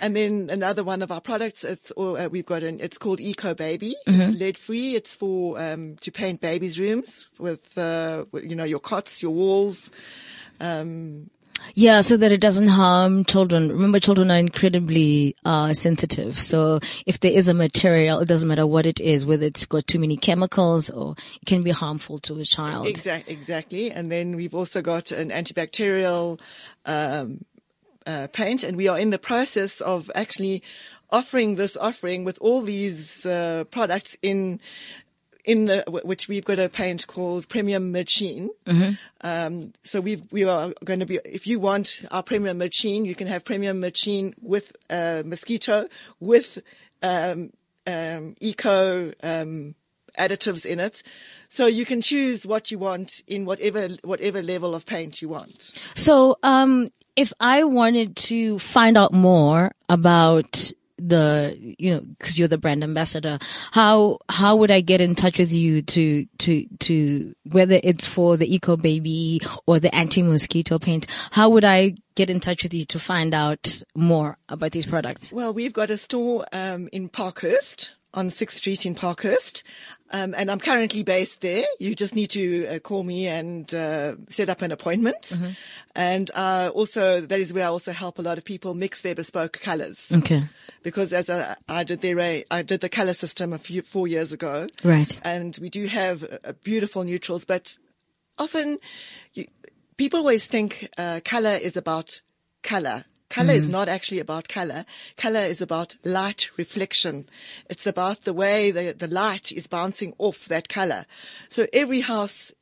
C: And then another one of our products. It's or uh, we've got an. It's called Eco Baby.
B: Mm-hmm.
C: It's lead free. It's for um to paint babies' rooms with uh with, you know your cots, your walls. Um,
B: Yeah, so that it doesn't harm children. Remember, children are incredibly uh, sensitive. So if there is a material, it doesn't matter what it is, whether it's got too many chemicals or it can be harmful to a child.
C: Exactly. exactly. And then we've also got an antibacterial um, uh, paint, and we are in the process of actually offering this offering with all these uh, products in in the, which we've got a paint called Premium Machine. Um, so we we are going to be. If you want our Premium Machine, you can have Premium Machine with uh, mosquito with um, um, eco um, additives in it. So you can choose what you want in whatever whatever level of paint you want.
B: So, um, if I wanted to find out more about the, you know, cause you're the brand ambassador, how, how would I get in touch with you to, to, to, whether it's for the Eco Baby or the anti-mosquito paint, how would I get in touch with you to find out more about these products?
C: Well, we've got a store um, in Parkhurst on 6th Street in Parkhurst. Um, and I'm currently based there. You just need to uh, call me and uh, set up an appointment. Mm-hmm. And uh, also, that is where I also help a lot of people mix their bespoke colors.
B: Okay.
C: Because as a, I did their, I did the color system a few four years ago.
B: Right.
C: And we do have uh, beautiful neutrals, but often you, people always think uh, color is about color Color mm. is not actually about color. Color is about light reflection. It's about the way the, the light is bouncing off that color. So every house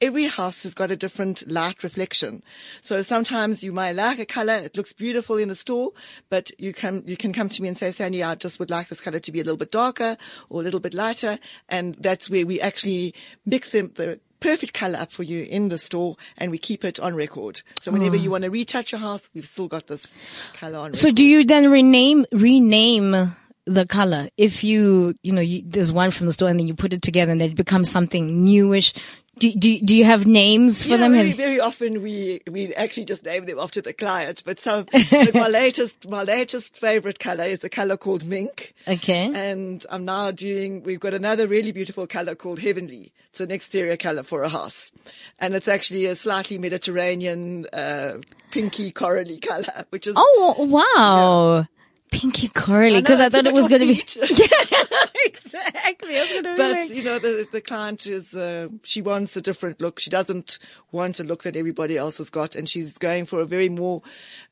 C: every house has got a different light reflection. So sometimes you might like a color, it looks beautiful in the store, but you can you can come to me and say, Sandy, I just would like this color to be a little bit darker or a little bit lighter, and that's where we actually mix in the perfect color up for you in the store and we keep it on record. So whenever oh. you want to retouch your house, we've still got this color on record.
B: So do you then rename, rename the color. If you, you know, you, there's one from the store and then you put it together and it becomes something newish, do, do, do you have names for
C: yeah,
B: them?
C: Very, very often we, we actually just name them after the client, but some, but my latest, my latest favorite color is a color called mink.
B: Okay.
C: And I'm now doing, we've got another really beautiful color called heavenly. It's an exterior color for a house. And it's actually a slightly Mediterranean, uh, pinky corally color, which is.
B: Oh, wow. Pinky corally because I, I, thought it was going to be. yeah, exactly.
C: but like... you know, the the client is uh, she wants a different look. She doesn't want a look that everybody else has got, and she's going for a very more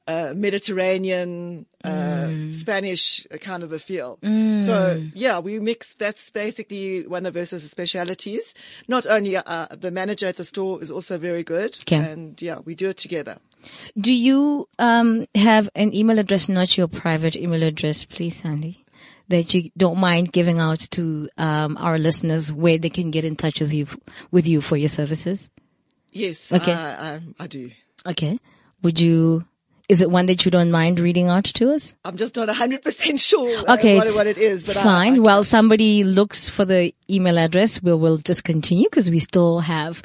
C: uh, Mediterranean, uh, mm. Spanish kind of a feel. Mm. So yeah, we mix. That's basically one of Versa's specialities. Not only uh, the manager at the store is also very good,
B: okay.
C: and yeah, we do it together.
B: Do you um, have an email address, not your private email address, please, Sandy? That you don't mind giving out to um, our listeners where they can get in touch with you with you for your services.
C: Yes.
B: Okay.
C: I, I, I do.
B: Okay. Would you is it one that you don't mind reading out to us?
C: I'm just not 100% sure okay, what, what, it is. But
B: fine.
C: I, I
B: While somebody looks for the email address, we'll, we'll just continue because we still have,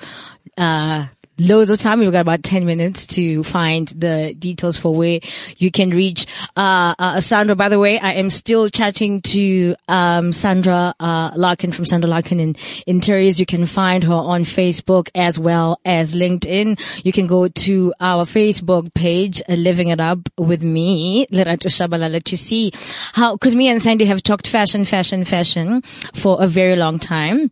B: uh, loads of time. We've got about 10 minutes to find the details for where you can reach, uh, uh, Sandra. By the way, I am still chatting to, um, Sandra, uh, Larkin from Sandra Larkin in Interiors. You can find her on Facebook as well as LinkedIn. You can go to our Facebook page, uh, Living It Up with me, Lerato Shabalala, to see how, cause me and Sandy have talked fashion, fashion, fashion for a very long time.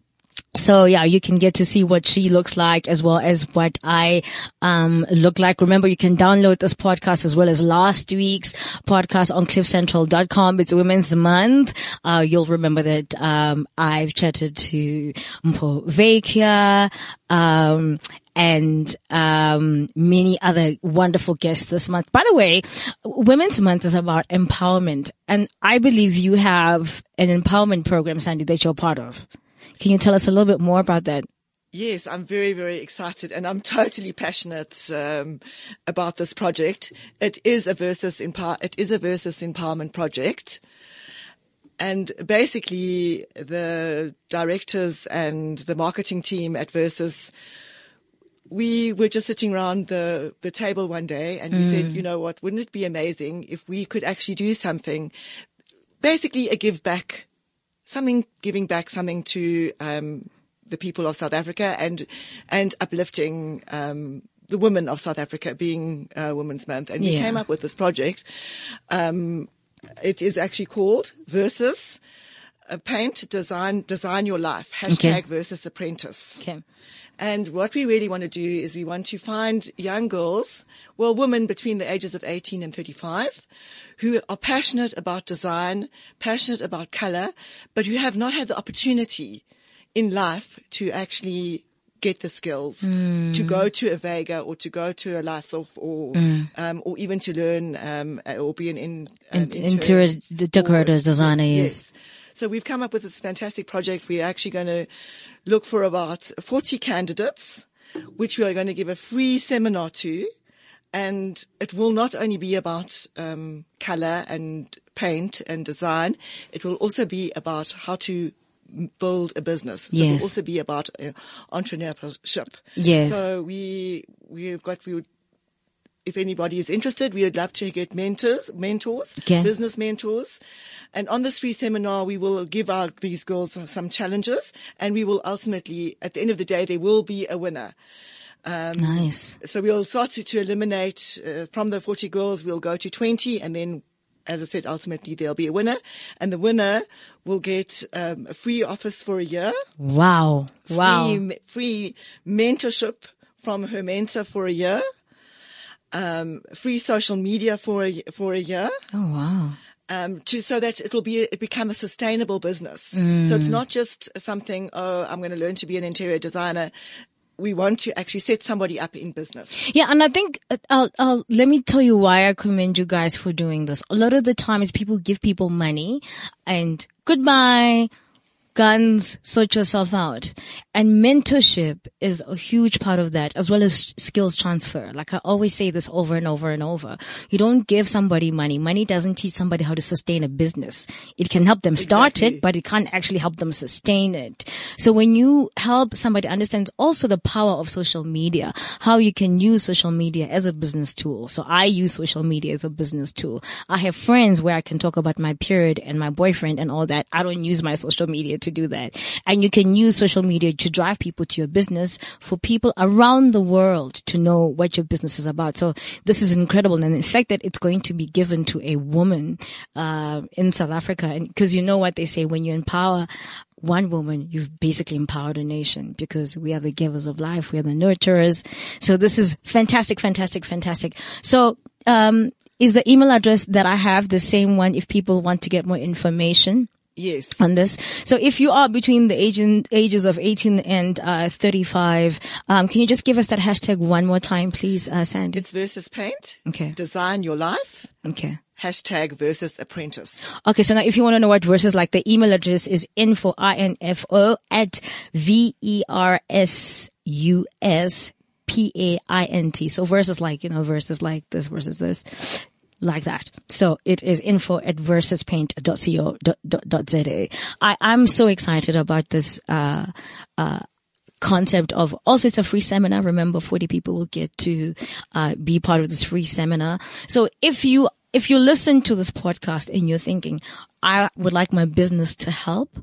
B: So yeah, you can get to see what she looks like as well as what I um, look like. Remember, you can download this podcast as well as last week's podcast on cliffcentral.com. It's Women's Month. Uh, you'll remember that um, I've chatted to Mpho Vakia, um, and um, many other wonderful guests this month. By the way, Women's Month is about empowerment, and I believe you have an empowerment program, Sandy, that you're part of. Can you tell us a little bit more about that?
C: Yes, I'm very, very excited and I'm totally passionate um, about this project. It is a versus empower, it is a versus empowerment project. And basically the directors and the marketing team at Versus, we were just sitting around the, the table one day and we mm. said, you know what, wouldn't it be amazing if we could actually do something, basically a give back something giving back something to um, the people of South Africa and and uplifting um, the women of South Africa, being uh, Women's Month, and yeah. we came up with this project. Um, it is actually called Versus. Uh, paint, design, design your life. Hashtag okay. versus apprentice.
B: Okay.
C: And what we really want to do is we want to find young girls, well, women between the ages of 18 and 35, who are passionate about design, passionate about color, but who have not had the opportunity in life to actually get the skills mm. to go to a Vega or to go to a Lisof or mm. um, or even to learn um, or be an, in, an
B: in, interior decorator designer. Yes.
C: So we've come up with this fantastic project. We're actually going to look for about 40 candidates, which we are going to give a free seminar to and it will not only be about um, color and paint and design. It will also be about how to build a business. So It will also be about uh, entrepreneurship.
B: Yes.
C: So we, we've got, we would, if anybody is interested, we would love to get mentors, mentors,
B: Okay.
C: business mentors. And on this free seminar, we will give our, these girls some challenges and we will ultimately, at the end of the day, there will be a winner.
B: Nice.
C: So we'll start to, to eliminate uh, from the 40 girls, we'll go to 20 and then as I said, ultimately there'll be a winner and the winner will get um, a free office for a year,
B: Wow. Wow.
C: free, free mentorship from her mentor for a year, um, free social media for a, for a year.
B: Oh, wow.
C: Um, to so that it will be it become a sustainable business. So
B: Mm.
C: it's not just something. Oh, I'm going to learn to be an interior designer. We want to actually set somebody up in business.
B: Yeah, and I think uh, I'll, I'll, let me tell you why I commend you guys for doing this. A lot of the times people give people money and goodbye, guns, sort yourself out. And mentorship is a huge part of that as well as skills transfer. Like I always say this over and over and over. You don't give somebody money. Money doesn't teach somebody how to sustain a business. It can help them start
C: Exactly.
B: it, but it can't actually help them sustain it. So when you help somebody understand also the power of social media, how you can use social media as a business tool. So I use social media as a business tool. I have friends where I can talk about my period and my boyfriend and all that. I don't use my social media to do that. And you can use social media to drive people to your business for people around the world to know what your business is about. So this is incredible. And in fact that it's going to be given to a woman, uh, in South Africa. And cause you know what they say when you empower one woman, you've basically empowered a nation because we are the givers of life. We are the nurturers. So this is fantastic, fantastic, fantastic. So, um, is the email address that I have the same one if people want to get more information?
C: Yes.
B: on this. So if you are between the age ages of 18 and uh, 35, um, can you just give us that hashtag one more time, please, uh, Sandy?
C: It's versus paint.
B: Okay.
C: Design your life.
B: Okay.
C: Hashtag versus apprentice.
B: Okay, so now if you want to know what versus like, the email address is info, I-N-F-O at V-E-R-S-U-S P-A-I-N-T. So versus like, you know, versus like this versus this. Like that. So it is info at versuspaint.co.za. I, I'm so excited about this, uh, uh, concept of also it's a free seminar. Remember, 40 people will get to uh, be part of this free seminar. So if you if you listen to this podcast and you're thinking, I would like my business to help,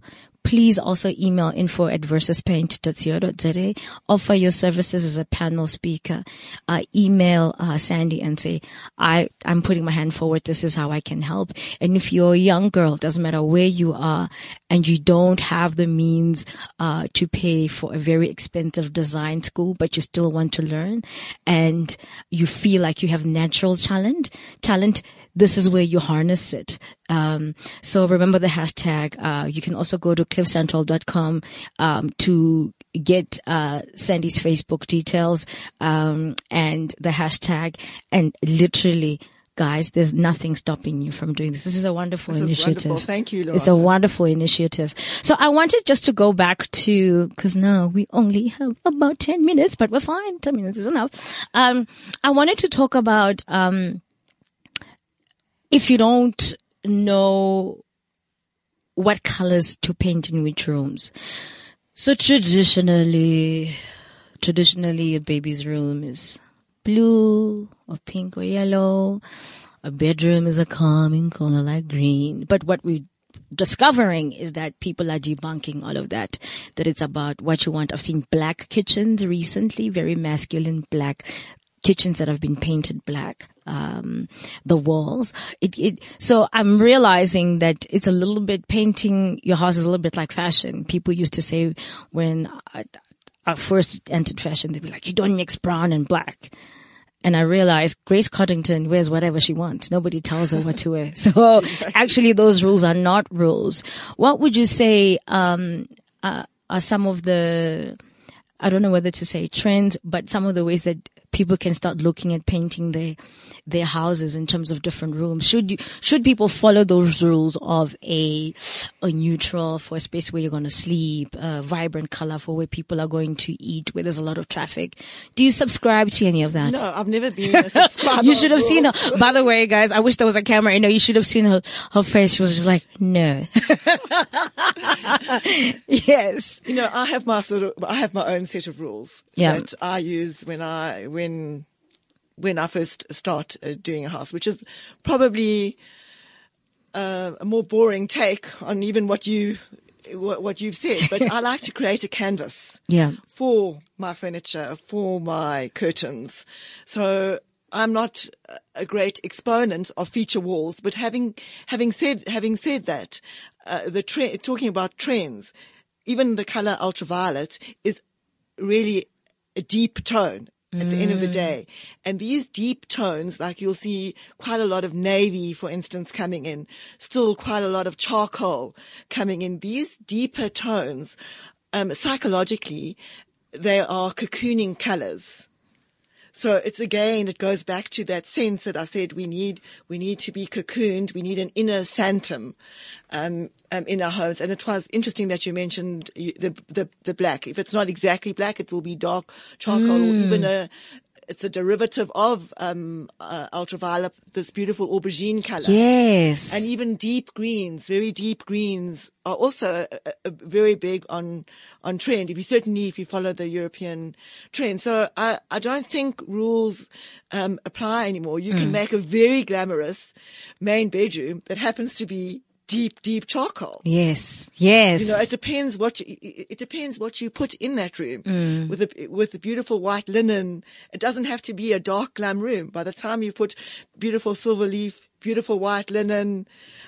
B: please also email info at versuspaint.co.za. Offer your services as a panel speaker. Uh, email uh, Sandy and say, I, I'm putting my hand forward. This is how I can help. And if you're a young girl, doesn't matter where you are, and you don't have the means uh, to pay for a very expensive design school, but you still want to learn, and you feel like you have natural talent, talent this is where you harness it. Um, so remember the hashtag. Uh, you can also go to cliffcentral.com, um, to get, uh, Sandy's Facebook details, um, and the hashtag and literally, guys, there's nothing stopping you from doing this. This is a wonderful
C: This
B: initiative.
C: wonderful. Thank you,
B: It's a wonderful initiative. So I wanted just to go back to, cause now we only have about 10 minutes, but we're fine. 10 minutes is enough. Um, I wanted to talk about, um, if you don't know what colors to paint in which rooms. So traditionally, traditionally a baby's room is blue or pink or yellow. A bedroom is a calming color like green. But what we discovering is that people are debunking all of that, that it's about what you want. I've seen black kitchens recently, very masculine black kitchens that have been painted black, um, the walls. It, it, so I'm realizing that it's a little bit painting your house is a little bit like fashion. People used to say when I, I first entered fashion, they'd be like, you don't mix brown and black. And I realized Grace Coddington wears whatever she wants. Nobody tells her what to wear. So actually those rules are not rules. What would you say, um, uh, are some of the, I don't know whether to say trends, but some of the ways that people can start looking at painting their, their houses in terms of different rooms. Should you, should people follow those rules of a, a neutral for a space where you're going to sleep, a vibrant color for where people are going to eat, where there's a lot of traffic. Do you subscribe to any of that?
C: No, I've never been a subscriber.
B: You should have seen her. By the way, guys, I wish there was a camera. You know, you should have seen her, her face. She was just like, no. yes.
C: You know, I have my sort of, I have my own set of rules
B: Yeah.
C: that I use when I, when, when when I first start uh, doing a house, which is probably uh, a more boring take on even what you, what, what you've said. But I like to create a canvas
B: Yeah.
C: for my furniture, for my curtains. So I'm not a great exponent of feature walls, but having having said having said that, uh, the tre- talking about trends, even the color ultraviolet is really a deep tone at the end of the day. And these deep tones, like you'll see quite a lot of navy, for instance, coming in, still quite a lot of charcoal coming in. These deeper tones, um, psychologically, they are cocooning colors. So it's again, it goes back to that sense that I said we need, we need to be cocooned. We need an inner sanctum, um, um, in our homes. And it was interesting that you mentioned the, the, the black. If it's not exactly black, it will be dark charcoal or even a, it's a derivative of, um, uh, ultraviolet, this beautiful aubergine color.
B: Yes.
C: And even deep greens, very deep greens are also a, a, a very big on, on trend. If you certainly, if you follow the European trend. So I, I don't think rules, um, apply anymore. You can make a very glamorous main bedroom that happens to be deep, deep charcoal.
B: yes. Yes.
C: You know, it depends what you, it it depends what you put in that room
B: Mm.
C: with the, with the beautiful white linen. It doesn't have to be a dark glam room. By the time you put beautiful silver leaf, beautiful white linen,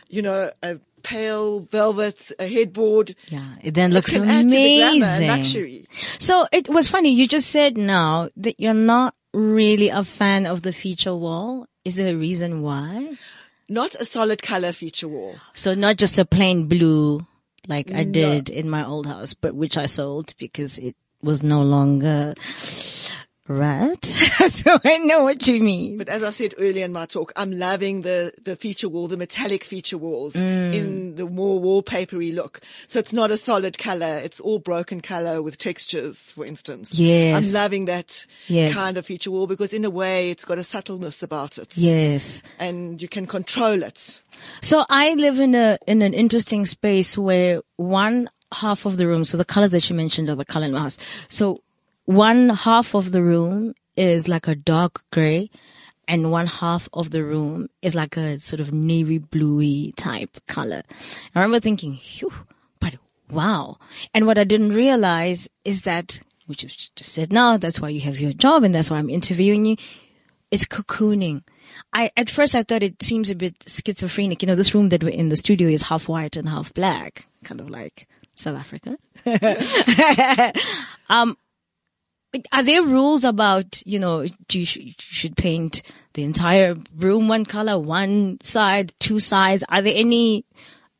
C: you know, a pale velvet, a headboard.
B: yeah. It then looks
C: can add to the glamour and
B: amazing.
C: luxury.
B: So it was funny. You just said now that you're not really a fan of the feature wall. Is there a reason why?
C: Not a solid color feature wall.
B: So not just a plain blue like I did in my old house, but which I sold because it was no longer red. so I know what you mean.
C: But as I said earlier in my talk, I'm loving the, the feature wall, the metallic feature walls
B: Mm.
C: in the more wallpapery look. So it's not a solid color. It's all broken color with textures, for instance.
B: Yes.
C: I'm loving that
B: Yes.
C: kind of feature wall because in a way it's got a subtleness about it
B: Yes.
C: and you can control it.
B: So I live in a in an interesting space where one half of the room, so the colors that you mentioned are the color in my house. So one half of the room is like a dark gray, and one half of the room is like a sort of navy bluey type color. I remember thinking, phew, but wow. And what I didn't realize is that, which you just said now, that's why you have your job and that's why I'm interviewing you. It's cocooning. I, at first I thought it seems a bit schizophrenic. You know, this room that we're in, the studio is half white and half black, kind of like South Africa. um, but are there rules about, you know, do you, sh- you should paint the entire room one color, one side, two sides? Are there any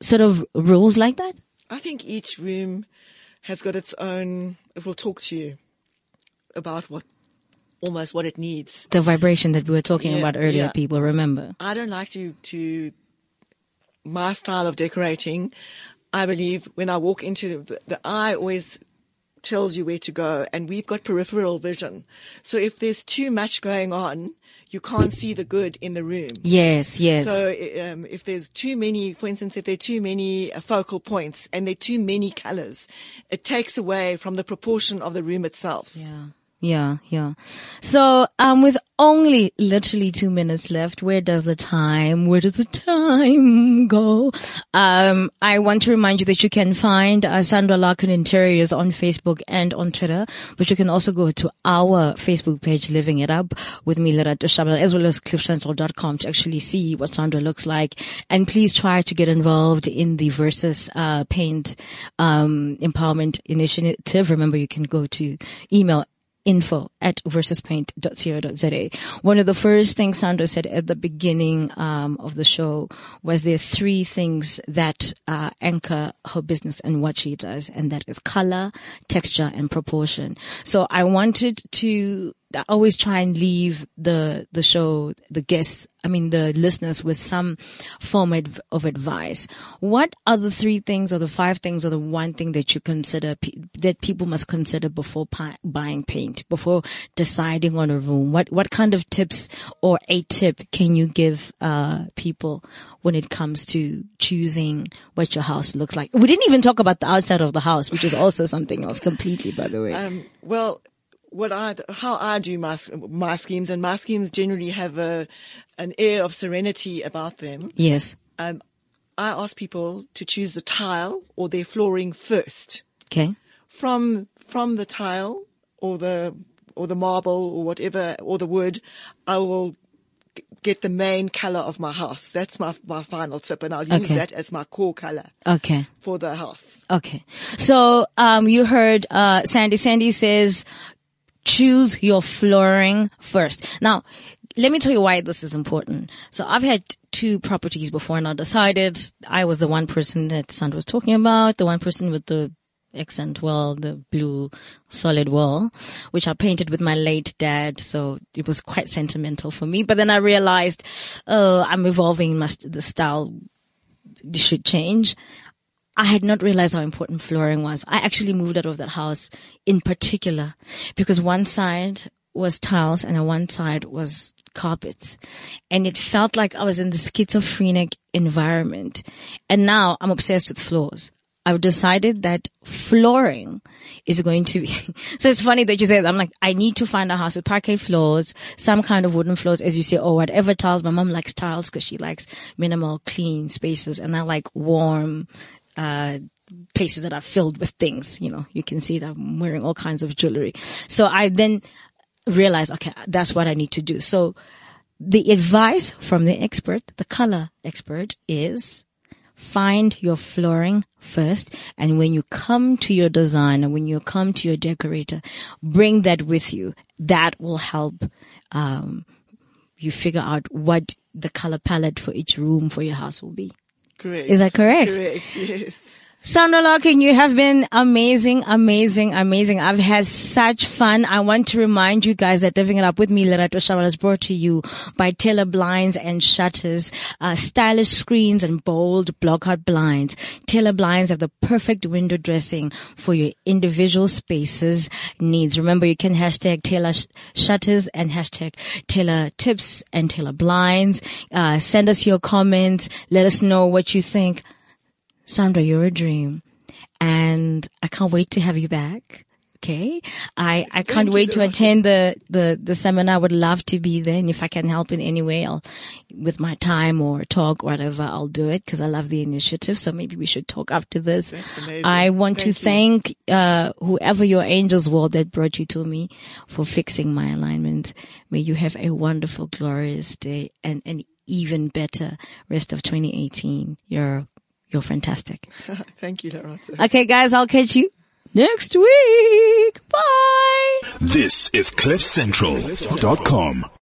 B: sort of rules like that?
C: I think each room has got its own, it will talk to you about what, almost what it needs.
B: The vibration that we were talking
C: Yeah,
B: about earlier,
C: yeah.
B: people remember.
C: I don't like to, to, my style of decorating, I believe when I walk into the, the eye always tells you where to go and we've got peripheral vision. So if there's too much going on, you can't see the good in the room.
B: Yes, yes.
C: So um, if there's too many, for instance, if there are too many uh, focal points and there are too many colors, it takes away from the proportion of the room itself.
B: Yeah. Yeah, yeah. So, um, with only literally two minutes left, where does the time, where does the time go? Um, I want to remind you that you can find uh, Sandra Larkin Interiors on Facebook and on Twitter, but you can also go to our Facebook page, Living It Up with me, Lerato as well as cliffcentral.com to actually see what Sandra looks like. And please try to get involved in the Versus, uh, Paint, um, Empowerment Initiative. Remember, you can go to email info at versuspaint.co.za. One of the first things Sandra said at the beginning um, of the show was there are three things that uh, anchor her business and what she does, and that is color, texture, and proportion. So I wanted to I always try and leave the, the show, the guests, I mean, the listeners with some form of, advice. What are the three things or the five things or the one thing that you consider, that people must consider before pi- buying paint, before deciding on a room? What, what kind of tips or a tip can you give, uh, people when it comes to choosing what your house looks like? We didn't even talk about the outside of the house, which is also something else completely, by the way.
C: Um, well, what I, how I do my, my schemes and my schemes generally have a, an air of serenity about them.
B: yes.
C: Um, I ask people to choose the tile or their flooring first.
B: Okay.
C: From, from the tile or the, or the marble or whatever, or the wood, I will get the main color of my house. That's my, my final tip and I'll use
B: Okay.
C: that as my core color
B: Okay.
C: for the house.
B: Okay. So, um, you heard, uh, Sandy. Sandy says, choose your flooring first. Now, let me tell you why this is important. So I've had two properties before and I decided I was the one person that Sandra was talking about, the one person with the accent wall, the blue solid wall, which I painted with my late dad. So it was quite sentimental for me. But then I realized, oh, I'm evolving my, st- the style should change. I had not realized how important flooring was. I actually moved out of that house in particular because one side was tiles and on one side was carpets. And it felt like I was in the schizophrenic environment. And now I'm obsessed with floors. I've decided that flooring is going to be, so it's funny that you that. I'm like, I need to find a house with parquet floors, some kind of wooden floors, as you say, or whatever tiles. My mom likes tiles because she likes minimal, clean spaces and I like warm, uh, places that are filled with things. You know, you can see that I'm wearing all kinds of jewelry. So I then realized, okay, that's what I need to do. So the advice from the expert, the color expert is find your flooring first. And when you come to your designer, when you come to your decorator, bring that with you. That will help, um, you figure out what the color palette for each room for your house will be.
C: Correct.
B: Is that correct?
C: Correct, yes.
B: Sandra Larkin, you have been amazing, amazing, amazing. I've had such fun. I want to remind you guys that Living It Up with me, Lerato Shamal, is brought to you by Taylor Blinds and Shutters, uh, stylish screens and bold block-out blinds. Taylor Blinds have the perfect window dressing for your individual spaces needs. Remember, you can hashtag Taylor Sh- Shutters and hashtag Taylor Tips and Taylor Blinds. Uh, send us your comments. Let us know what you think. Sandra, you're a dream. And I can't wait to have you back. Okay. I, I can't
C: you,
B: wait to attend the, the, the seminar. I would love to be there. And if I can help in any way, I'll, with my time or talk, or whatever, I'll do it because I love the initiative. So maybe we should talk after this. I want to
C: Thank
B: thank, uh, whoever your angels were that brought you to me for fixing my alignment. May you have a wonderful, glorious day and an even better rest of 2018. You're, you're fantastic.
C: Thank you, Loretta.
B: Okay, guys, I'll catch you next week. Bye.
A: This is CliffCentral.com.